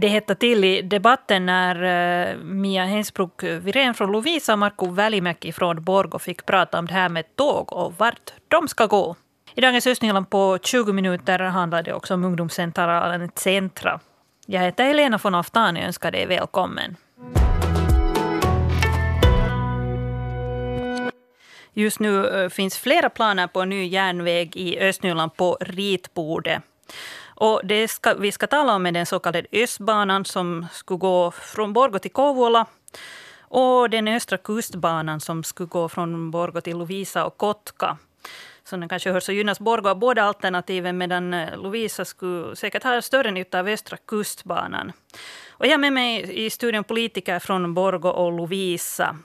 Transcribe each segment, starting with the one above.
Det hettade till i debatten när eh, Mia Hensbruck Virén från Lovisa och Marko Välimäki från Borgo fick prata om det här med tåg och vart de ska gå. I dagens Östnyland på 20 minuter handlar det också om ungdomscentralen Centra. Jag heter Helena von Aftan och önskar dig välkommen. Just nu eh, finns flera planer på en ny järnväg i Östnyland på ritbordet. Och det ska, vi ska tala om den så kallade Östbanan som skulle gå från Borgå till Kouvola och den östra kustbanan som skulle gå från Borgå till Lovisa och Kotka. Som den kanske hör så gynnas Borgå av båda alternativen medan eh, Lovisa skulle säkert ha större nytta av östra kustbanan. Och jag har med mig i studion politiker från Borgå och Lovisa.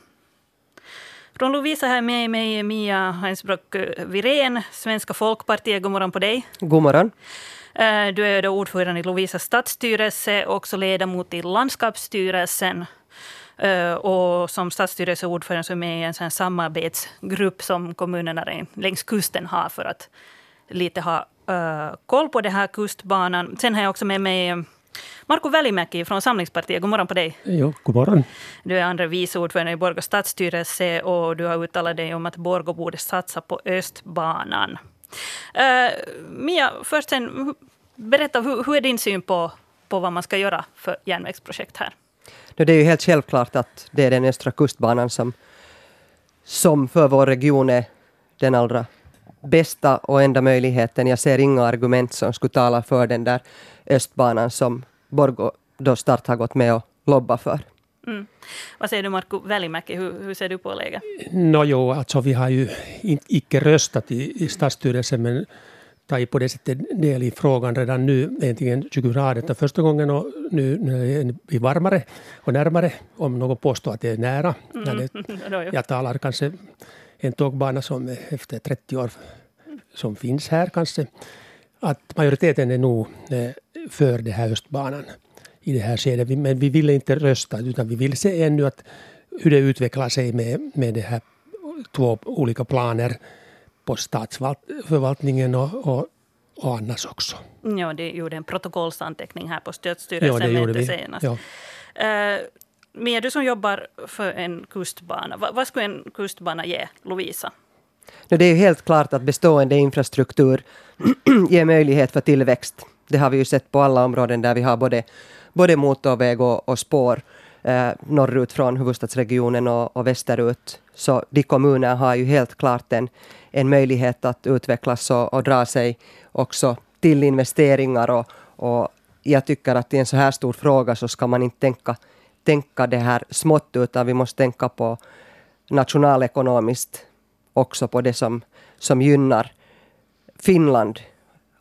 Från Lovisa har jag med mig Mia Heinsbrock Wirén, Svenska folkpartiet. God morgon på dig. God morgon. Eh, du är då ordförande i Lovisa stadsstyrelse och också ledamot i landskapsstyrelsen. Eh, och som stadsstyrelseordförande så är med i en sån samarbetsgrupp som kommunerna längs kusten har för att lite ha uh, koll på den här kustbanan. Sen har jag också med mig Marko Välimäki från Samlingspartiet. God morgon på dig. Jo, god morgon. Du är andra vice ordförande i Borgå stadsstyrelse och du har uttalat dig om att Borgå borde satsa på Östbanan. Uh, Mia, först sen, berätta, hur, hur är din syn på, på vad man ska göra för järnvägsprojekt här? Det är ju helt självklart att det är den östra kustbanan som, som för vår region är den allra bästa och enda möjligheten. Jag ser inga argument som skulle tala för den där östbanan som Borgå då start har gått med och lobba för. Mm. Vad säger du Marko Välimäki, hur, hur, ser du på läget? No, jo, alltså vi har ju icke röstat i, i stadsstyrelsen men tagit på det sättet del i frågan redan nu, egentligen 2018 första gången och nu, nu är vi varmare och närmare, om någon påstår att det är nära. Mm. När det, jag talar kanske en tågbana som efter 30 år som finns här kanske, att majoriteten är nog eh, för den här östbanan i det här skedet. Men vi vill inte rösta, utan vi vill se ännu att hur det utvecklar sig med, med det här två olika planer på statsförvaltningen och, och, och annars också. Ja, det gjorde en protokollsanteckning här på Stödstyrelsen. Ja, det gjorde vi. Senast. Ja. Uh, Mia, du som jobbar för en kustbana, vad, vad skulle en kustbana ge Lovisa? Det är ju helt klart att bestående infrastruktur ger möjlighet för tillväxt. Det har vi ju sett på alla områden där vi har både, både motorväg och, och spår eh, norrut från huvudstadsregionen och, och västerut. Så de kommuner har ju helt klart en, en möjlighet att utvecklas och, och dra sig också till investeringar. Och, och jag tycker att i en så här stor fråga så ska man inte tänka, tänka det här smått, utan vi måste tänka på nationalekonomiskt också på det som, som gynnar Finland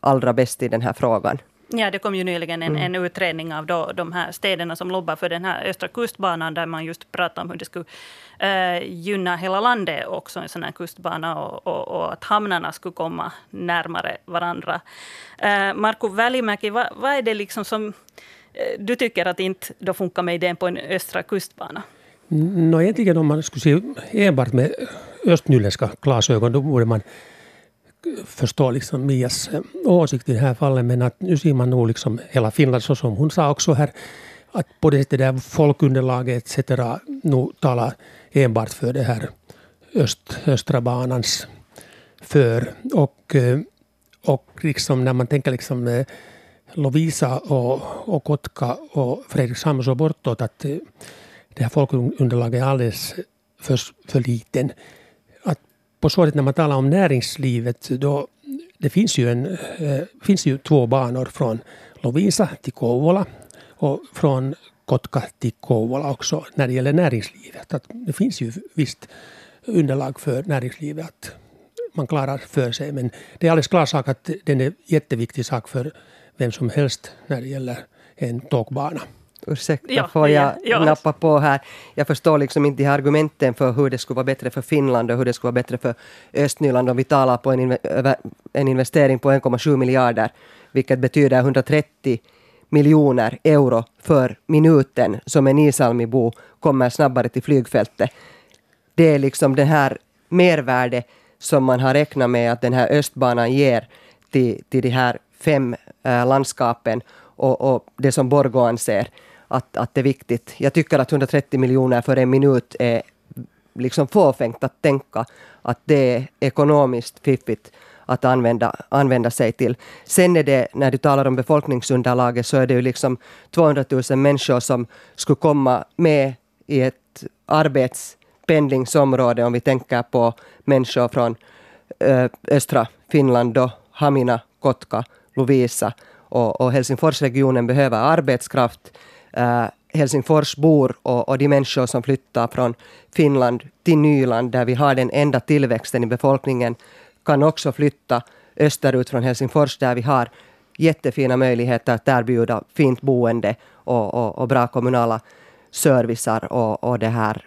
allra bäst i den här frågan. Ja, det kom ju nyligen en, mm. en utredning av då, de här städerna som lobbar för den här östra kustbanan, där man just pratar om hur det skulle äh, gynna hela landet också, en sån här kustbana, och, och, och att hamnarna skulle komma närmare varandra. Äh, Marko Välimäki, vad, vad är det liksom som äh, du tycker att inte då funkar med idén på en östra kustbana? No, egentligen om man skulle se enbart med östnyländska glasögon, då borde man förstå liksom Mias eh, åsikt i det här fallet, men att nu ser man nog liksom hela Finland så som hon sa också här, att på det sättet där folkunderlaget etc. nu talar enbart för det här öst, östra banans för. Och, eh, och liksom när man tänker liksom eh, Lovisa och, och Kotka och Fredrikshamn så bortåt att det här folkunderlaget är alldeles för, för liten på så sätt när man talar om näringslivet, då det finns ju, en, eh, finns ju två banor från Lovisa till Kouvola och från Kotka till Kouvola också när det gäller näringslivet. Att det finns ju visst underlag för näringslivet att man klarar för sig. Men det är alldeles klar sak att den är jätteviktig sak för vem som helst när det gäller en tågbana. Ursäkta, ja, får jag ja, nappa på här? Jag förstår liksom inte de här argumenten för hur det skulle vara bättre för Finland och hur det skulle vara bättre för Östnyland om vi talar på en, en investering på 1,7 miljarder, vilket betyder 130 miljoner euro för minuten som en Isalmibo kommer snabbare till flygfältet. Det är liksom den här mervärde som man har räknat med att den här östbanan ger till, till de här fem äh, landskapen och, och det som Borgå anser att, att det är viktigt. Jag tycker att 130 miljoner för en minut är liksom fåfängt att tänka att det är ekonomiskt fiffigt att använda, använda sig till. Sen är det, när du talar om befolkningsunderlaget, så är det ju liksom 200 000 människor som skulle komma med i ett arbetspendlingsområde, om vi tänker på människor från ö, östra Finland, då, Hamina, Kotka, Lovisa och, och Helsingforsregionen behöver arbetskraft. Eh, Helsingforsbor och, och de människor som flyttar från Finland till Nyland, där vi har den enda tillväxten i befolkningen, kan också flytta österut från Helsingfors, där vi har jättefina möjligheter att erbjuda fint boende och, och, och bra kommunala servicer och, och det här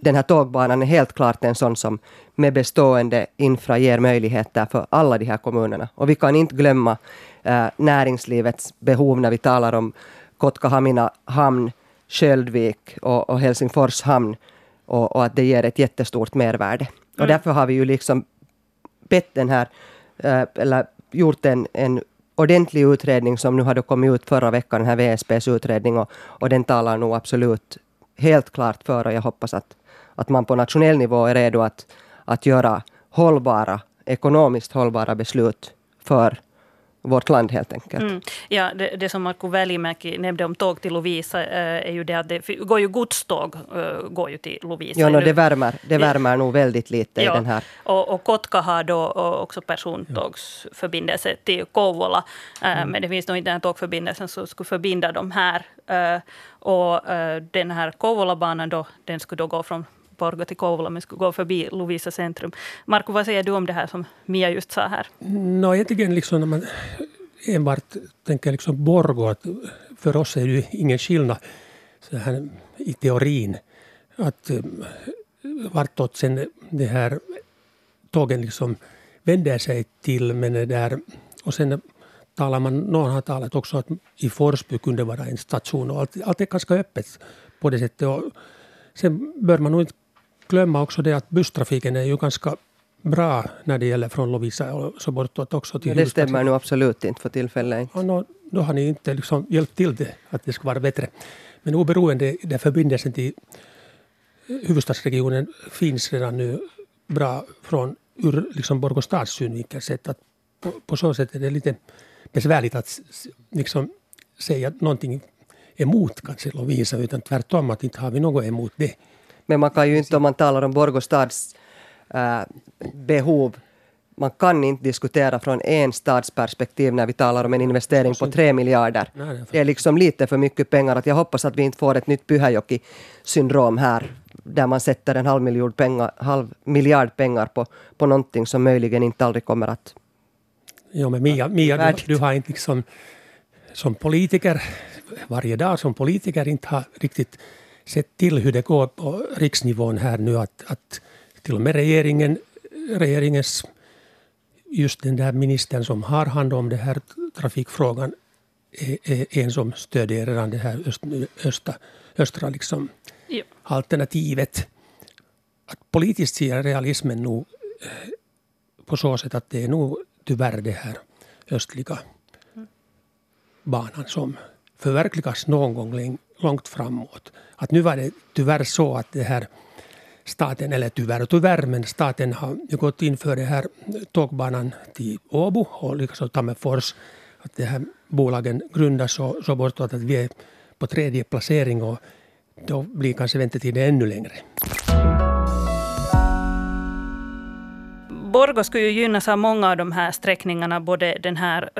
den här tågbanan är helt klart en sån som med bestående infra ger möjligheter för alla de här kommunerna. Och vi kan inte glömma eh, näringslivets behov när vi talar om Kotka-Hamina hamn, Sköldvik och, och Helsingfors hamn och, och, att det ger ett jättestort mervärde. Mm. Och därför har vi ju liksom bett den här, eh, eller gjort en, en ordentlig utredning som nu hade kommit ut förra veckan, den här VSPs utredning och, och den talar nog absolut helt klart för och jag hoppas att, att man på nationell nivå är redo att, att göra hållbara, ekonomiskt hållbara beslut för vårt land helt enkelt. Mm. Ja, det, det som Marko Välimäki nämnde om tåg till Lovisa äh, är ju det att det går ju godståg äh, går ju till Lovisa. Ja, no, det värmer, det värmer nog väldigt lite ja. i den här. Och, och Kotka har då också persontågsförbindelse till Kouvola. Äh, mm. Men det finns nog inte den tågförbindelsen som skulle förbinda de här. och den här Kouvolabanan då, den skulle då gå från Porgo till Kouvola, men skulle gå förbi Lovisa centrum. Marko, vad säger du om det här som Mia just sa här? No, egentligen liksom när man enbart tänker liksom Borgo, att för oss är det ingen skillnad så här, i teorin. Att eh, vartåt sen det här tågen liksom vänder sig till. Men det där, och sen talar man, någon har talat också att i Forsby kunde vara en station och allt, allt är ganska öppet på det sättet. Och sen bör man nog inte glömma också det att busstrafiken är ju ganska bra när det gäller från Lovisa och så bortåt också till ja, Det stämmer nu absolut inte för tillfället. Ja, no, då har ni inte liksom hjälpt till det, att det ska vara bättre. Men oberoende, där förbindelsen till huvudstadsregionen finns redan nu bra från ur liksom Borgå stads synvinkel sett. Att på, på, så sätt är det lite besvärligt att liksom säga någonting emot kanske Lovisa, utan tvärtom att inte har vi något emot det. Men man kan ju inte, om man talar om Borgå stads äh, behov, man kan inte diskutera från en stads perspektiv när vi talar om en investering på tre miljarder. Det är liksom lite för mycket pengar. Att jag hoppas att vi inte får ett nytt Pyhäjoki-syndrom här där man sätter en halv miljard pengar, halv miljard pengar på, på någonting som möjligen inte aldrig kommer att... Jo, men Mia, Mia du, du har inte liksom som politiker, varje dag som politiker inte har riktigt sett till hur det går på riksnivån här nu att, att till och med regeringen, regeringens, just den där ministern som har hand om den här trafikfrågan är, är en som stödjer redan det här öst, östra, östra liksom ja. alternativet. Att politiskt ser realismen nog eh, på så sätt att det är nog tyvärr det här östliga banan som förverkligas någon gång långt framåt. Att nu var det tyvärr så att det här staten, eller tyvärr och tyvärr, men staten har ju gått in för det här tågbanan till Åbo och likaså Tammerfors. Att det här bolagen grundas så, så bortåt att vi är på tredje placering och då blir kanske väntetiden ännu längre. Borgå skulle ju gynnas av många av de här sträckningarna, både den här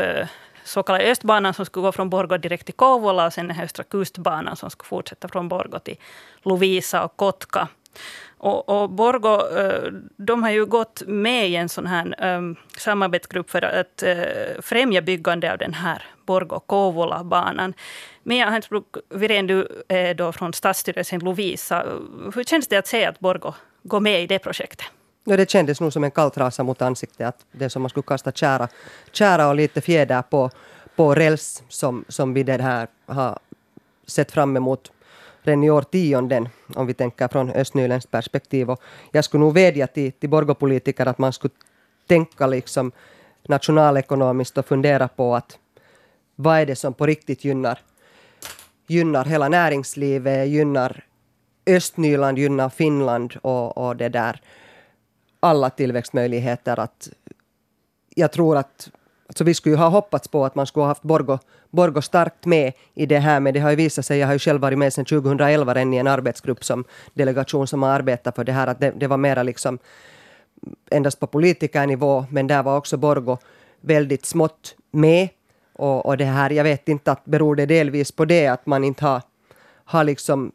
så kallade östbanan som skulle gå från Borgå direkt till Kouvola och sen den Östra kustbanan som skulle fortsätta från Borgå till Lovisa och Kotka. Och, och Borgå eh, de har ju gått med i en sån här um, samarbetsgrupp för att uh, främja byggande av den här Borgå-Kouvola-banan. Mia Heinzbruck Virén, du är då från stadsstyrelsen Lovisa. Hur känns det att se att Borgå går med i det projektet? Ja, det kändes nog som en kalltrasa mot ansiktet. Att det som man skulle kasta kära, kära och lite fjäder på, på räls som, som vi det här har sett fram emot redan i årtionden, om vi tänker från östnyländskt perspektiv. Och jag skulle nog vädja till, till Borgopolitiker att man skulle tänka liksom nationalekonomiskt och fundera på att vad är det som på riktigt gynnar, gynnar hela näringslivet, gynnar Östnyland, gynnar Finland och, och det där alla tillväxtmöjligheter. Att jag tror att alltså vi skulle ju ha hoppats på att man skulle ha haft Borgo, Borgo starkt med i det här, men det har ju visat sig, jag har ju själv varit med sedan 2011 redan i en arbetsgrupp som delegation som har arbetat för det här, att det, det var mera liksom endast på politikernivå, men där var också Borgo väldigt smått med. Och, och det här, jag vet inte, att beror det delvis på det att man inte har, har liksom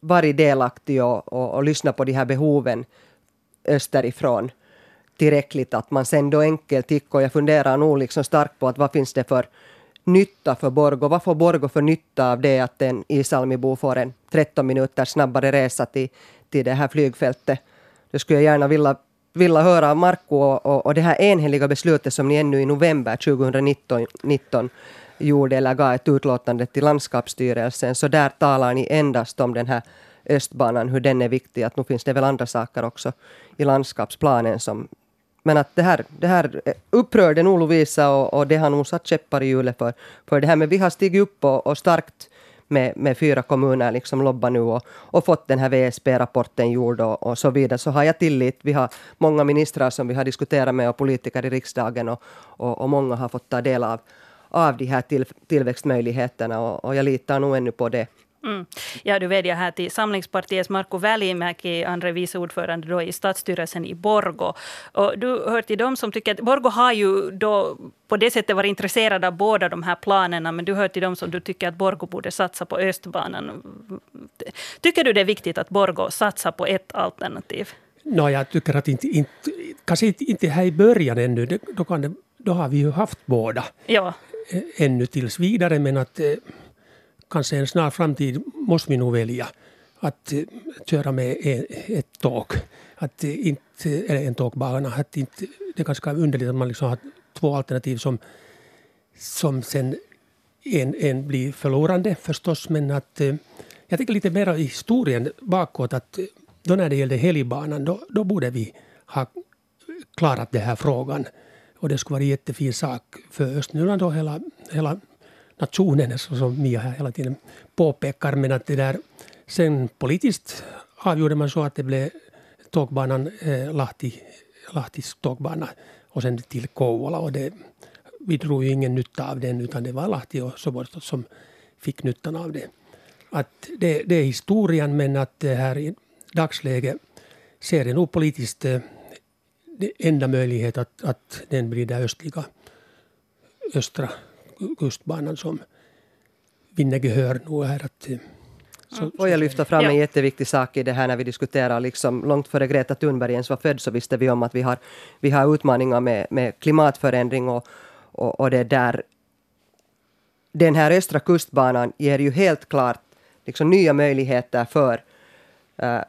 varit delaktig och, och, och lyssnat på de här behoven österifrån tillräckligt att man sen då enkelt gick och jag funderar nog liksom starkt på att vad finns det för nytta för Borgo? Vad får Borgo för nytta av det att en Isalmibo får en 13 minuter snabbare resa till, till det här flygfältet? Det skulle jag gärna vilja, vilja höra av Marko och, och, och det här enhälliga beslutet som ni ännu i november 2019 19, gjorde eller gav ett utlåtande till landskapsstyrelsen, så där talar ni endast om den här Östbanan, hur den är viktig. Att nu finns det väl andra saker också i landskapsplanen som men att det här, det här eh, upprörde nog Lovisa och, och det har nog satt käppar i hjulet för, för det här. Men vi har stigit upp och, och starkt med, med fyra kommuner liksom lobba nu och, och fått den här VSP-rapporten gjord och, och, så vidare. Så har jag tillit. Vi har många ministrar som vi har diskuterat med och politiker i riksdagen och, och, och många har fått ta del av, av de här till, tillväxtmöjligheterna och, och jag litar nog ännu på det. Mm. Ja, du vädjar här till Samlingspartiets Marko Välimäki, andre vice ordförande då i stadsstyrelsen i Borgo. Och du hör till dem som tycker att Borgo har ju då på det sättet varit intresserad av båda de här planerna, men du hör till dem som du tycker att Borgo borde satsa på Östbanan. Tycker du det är viktigt att Borgo satsar på ett alternativ? No, jag tycker att inte, inte, kanske inte, inte här i början ännu, då, kan det, då har vi ju haft båda ja. ännu tills vidare, men att eh, kanske en snar framtid måste vi nog välja att eh, köra med en, ett tåg. Att, eh, inte, eller en tågbana. Att inte, det är ganska underligt att man liksom har två alternativ som, som sen en, en blir förlorande förstås. Men att, eh, jag tänker lite mer i historien bakåt. att Då när det gällde helgbanan då, då borde vi ha klarat den här frågan. Och det skulle vara en jättefin sak för Östnyland och hela, hela nationen, som Mia här hela tiden påpekar. Men att det där, sen politiskt avgjorde man så att det blev tågbanan eh, Lahti, Lahtis tågbana och sen till Kouvola. Och det, vi drog ju ingen nytta av den utan det var Lahti och Soborstad som fick nyttan av det. Att det, det är historien men att det här i dagsläget ser det nog politiskt eh, det enda möjlighet att, att den blir det östliga, östra kustbanan som vinner gehör nu här. Att, eh, så, Får jag lyfta fram ja. en jätteviktig sak i det här när vi diskuterar, liksom, långt före Greta Thunberg ens var född så visste vi om att vi har, vi har utmaningar med, med klimatförändring och, och, och det där. Den här östra kustbanan ger ju helt klart liksom, nya möjligheter för uh,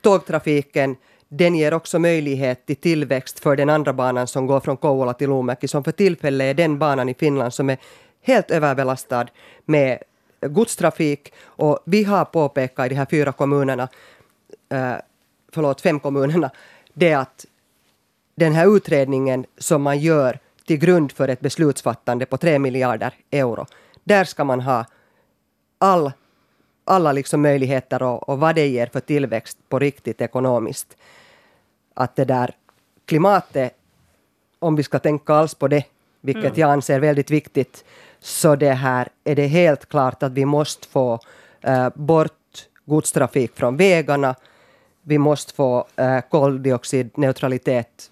tågtrafiken, den ger också möjlighet till tillväxt för den andra banan som går från Kouvola till Luumäki, som för tillfället är den banan i Finland som är helt överbelastad med godstrafik. Och vi har påpekat i de här fyra kommunerna, eh, förlåt, fem kommunerna, det att den här utredningen som man gör till grund för ett beslutsfattande på tre miljarder euro, där ska man ha all, alla liksom möjligheter och, och vad det ger för tillväxt på riktigt ekonomiskt att det där klimatet, om vi ska tänka alls på det, vilket mm. jag anser väldigt viktigt, så det här är det helt klart att vi måste få uh, bort godstrafik från vägarna. Vi måste få uh, koldioxidneutralitet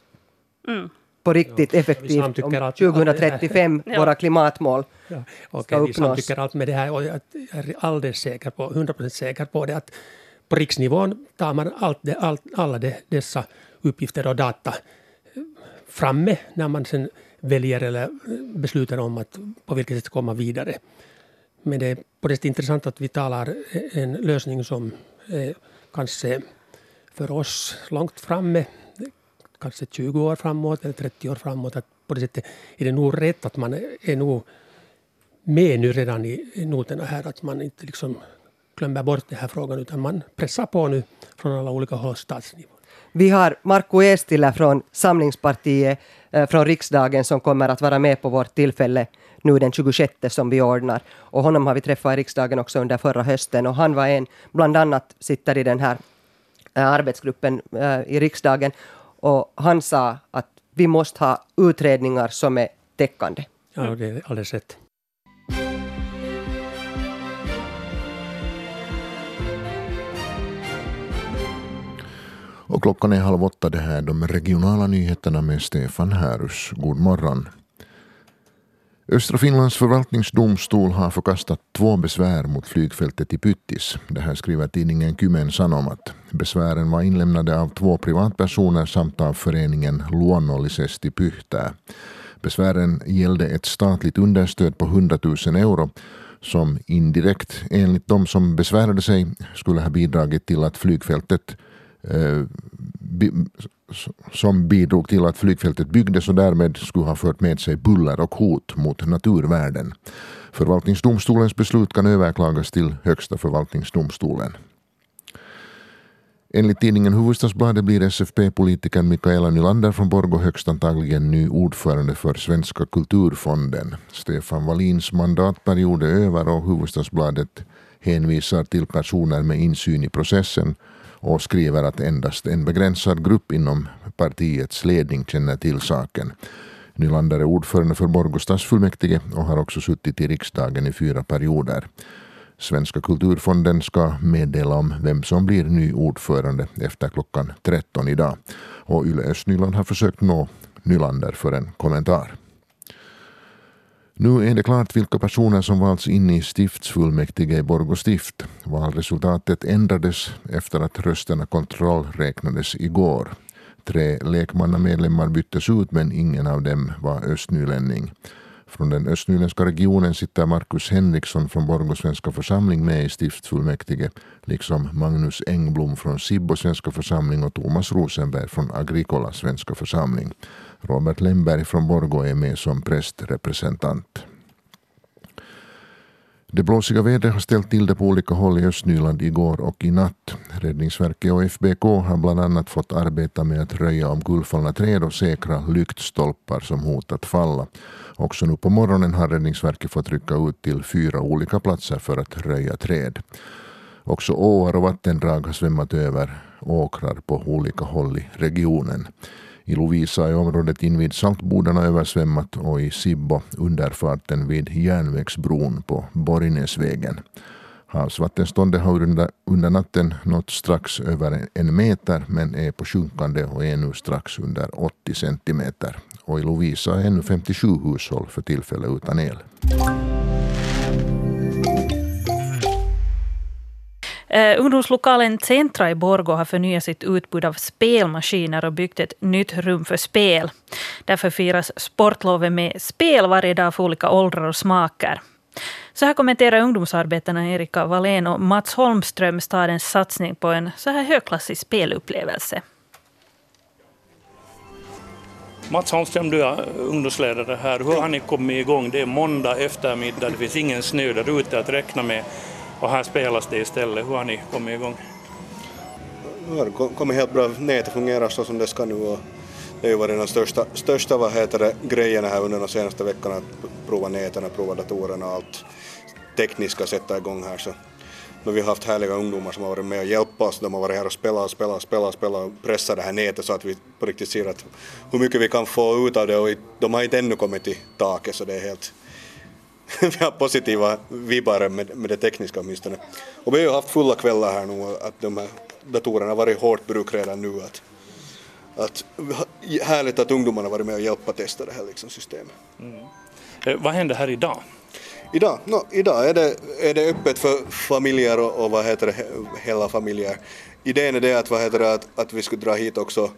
mm. på riktigt ja, effektivt om 2035, ja. våra klimatmål ja. okay, ska uppnås. Vi samtycker allt med det här och jag är alldeles säker på, 100% säker på det, att på riksnivån tar man allt det, allt, alla det, dessa uppgifter och data framme när man sen väljer eller beslutar om att på vilket sätt komma vidare. Men det är på det sättet intressant att vi talar en lösning som är kanske för oss långt framme, kanske 20 år framåt eller 30 år framåt. Att på det sättet är det nog rätt att man är nog med nu redan i noterna här, att man inte liksom glömmer bort den här frågan utan man pressar på nu från alla olika håll, statsnivå. Vi har Markku Eestilä från Samlingspartiet eh, från riksdagen som kommer att vara med på vårt tillfälle nu den 26 som vi ordnar. Och honom har vi träffat i riksdagen också under förra hösten. Och han var en, bland annat sitter i den här eh, arbetsgruppen eh, i riksdagen. Och han sa att vi måste ha utredningar som är täckande. Ja, det är alldeles rätt. Och klockan är halv åtta. Det här är de regionala nyheterna med Stefan Härus. God morgon. Östra Finlands förvaltningsdomstol har förkastat två besvär mot flygfältet i Pyttis. Det här skriver tidningen Kymen Sanomat. Besvären var inlämnade av två privatpersoner samt av föreningen Luonnollisesti Pyhtää. Besvären gällde ett statligt understöd på 100 000 euro som indirekt, enligt de som besvärade sig, skulle ha bidragit till att flygfältet eh, som bidrog till att flygfältet byggdes och därmed skulle ha fört med sig buller och hot mot naturvärden. Förvaltningsdomstolens beslut kan överklagas till Högsta förvaltningsdomstolen. Enligt tidningen Hufvudstadsbladet blir SFP-politikern Mikaela Nylander från Borgå högst antagligen ny ordförande för Svenska kulturfonden. Stefan Wallins mandatperiod är över och Hufvudstadsbladet hänvisar till personer med insyn i processen och skriver att endast en begränsad grupp inom partiets ledning känner till saken. Nylander är ordförande för Borgå stadsfullmäktige och har också suttit i riksdagen i fyra perioder. Svenska kulturfonden ska meddela om vem som blir ny ordförande efter klockan 13 idag. Och Yle Östnyland har försökt nå Nylander för en kommentar. Nu är det klart vilka personer som valts in i stiftsfullmäktige i Borgå stift. Valresultatet ändrades efter att rösterna kontrollräknades igår. Tre lekmannamedlemmar byttes ut men ingen av dem var östnylänning. Från den östnyländska regionen sitter Markus Henriksson från Borgå svenska församling med i stiftsfullmäktige, liksom Magnus Engblom från Sibbo svenska församling och Thomas Rosenberg från Agricola svenska församling. Robert Lemberg från Borgå är med som prästrepresentant. Det blåsiga vädret har ställt till det på olika håll i Östnyland igår och i natt. Räddningsverket och FBK har bland annat fått arbeta med att röja omkullfallna träd och säkra lyktstolpar som hotat falla. Också nu på morgonen har Räddningsverket fått rycka ut till fyra olika platser för att röja träd. Också åar och vattendrag har svämmat över åkrar på olika håll i regionen. I Lovisa är området invid Saltbodarna översvämmat och i Sibbo underfarten vid järnvägsbron på Borgnäsvägen. Havsvattenståndet har under, under natten nått strax över en meter men är på sjunkande och är nu strax under 80 centimeter. Och i Lovisa är ännu 57 hushåll för tillfället utan el. Uh, ungdomslokalen Centra i Borgå har förnyat sitt utbud av spelmaskiner och byggt ett nytt rum för spel. Därför firas sportlovet med spel varje dag för olika åldrar och smaker. Så här kommenterar ungdomsarbetarna Erika Wallén och Mats Holmström stadens satsning på en så här högklassig spelupplevelse. Mats Holmström, du är ungdomsledare här. Hur har ni kommit igång? Det är måndag eftermiddag, det finns ingen snö där ute att räkna med. Och här spelas det istället. Hur har ni kommit igång? Det har kommit helt bra. Nätet fungerar så som det ska nu och det har ju varit den största, största vad heter det, grejerna här under de senaste veckorna att prova näten och prova datorerna och allt tekniska sätta igång här så men vi har haft härliga ungdomar som har varit med och hjälpt oss. De har varit här och spelat, och spelat, spelat, spelat och pressat det här nätet så att vi på riktigt ser att hur mycket vi kan få ut av det och de har inte ännu kommit till taket så det är helt vi har positiva vibbar med, med det tekniska åtminstone. Och vi har ju haft fulla kvällar här nu att de här datorerna har varit hårt bruk redan nu. Att, att, härligt att ungdomarna varit med och hjälpt testa det här liksom systemet. Mm. Eh, vad händer här idag? Idag, no, idag är, det, är det öppet för familjer och, och vad heter det, hela familjer. Idén är det att, vad heter det, att, att vi skulle dra hit också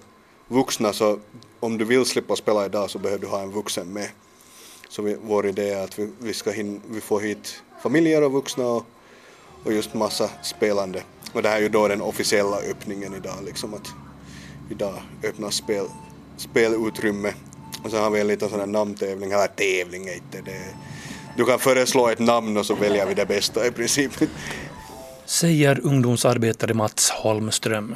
vuxna så om du vill slippa spela idag så behöver du ha en vuxen med. Så vi, vår idé är att vi, vi, ska hin, vi får hit familjer och vuxna och, och just massa spelande. Och det här är ju då den officiella öppningen idag, liksom att idag öppnas spel, spelutrymme. Och så har vi en liten sån här namntävling, eller tävling är inte det. Du kan föreslå ett namn och så väljer vi det bästa i princip. Säger ungdomsarbetare Mats Holmström.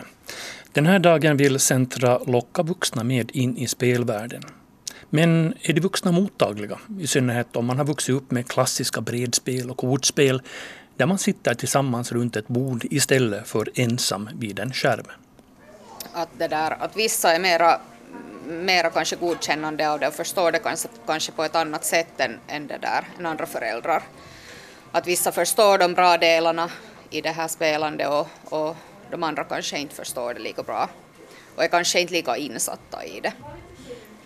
Den här dagen vill Centra locka vuxna med in i spelvärlden. Men är de vuxna mottagliga? I synnerhet om man har vuxit upp med klassiska bredspel och kortspel där man sitter tillsammans runt ett bord istället för ensam vid en skärm. Att, det där, att vissa är mera, mera kanske godkännande av det och förstår det kanske, kanske på ett annat sätt än, än, det där, än andra föräldrar. Att vissa förstår de bra delarna i det här spelandet och, och de andra kanske inte förstår det lika bra och är kanske inte lika insatta i det.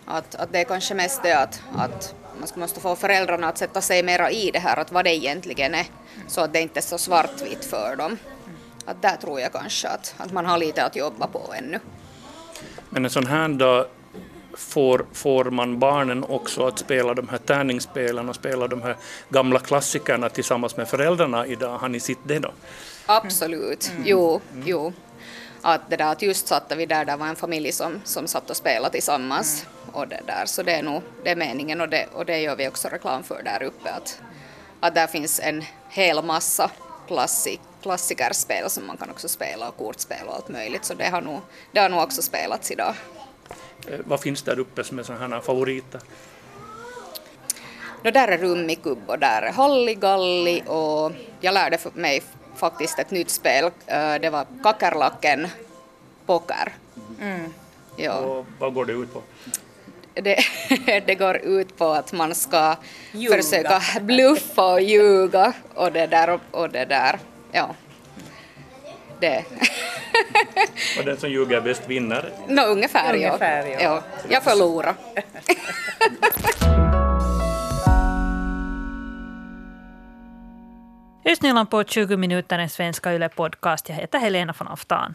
Att, att det är kanske mest det att, att man måste få föräldrarna att sätta sig mera i det här, att vad det egentligen är, så att det inte är så svartvitt för dem. Att där tror jag kanske att, att man har lite att jobba på ännu. Men en sån här dag får, får man barnen också att spela de här tärningsspelen och spela de här gamla klassikerna tillsammans med föräldrarna idag? Har ni sett det då? Absolut, mm. jo, jo. Att det där att just satte vi där, där var en familj som, som satt och spelade tillsammans. Mm. Och det där. Så det är nog det är meningen och det, och det gör vi också reklam för där uppe. Att, att där finns en hel massa klassik, klassikerspel som man kan också spela och kortspel och allt möjligt. Så det har nog, det har nog också spelats idag. Eh, vad finns där uppe som är sådana favoriter? No, där är rummikubb och där är halligalli och jag lärde mig faktiskt ett nytt spel. Eh, det var Kakerlacken Poker. Mm. Ja. Och vad går det ut på? Det, det, går ut på att man ska ljuga. försöka bluffa och ljuga och det där och det där. Ja. Det. och den som ljuger bäst vinner? No, ungefär, ungefär ja. ja. Jag förlorar. Östnyland på 20 minuter, en svenska Yle-podcast. Jag heter Helena von Aftan.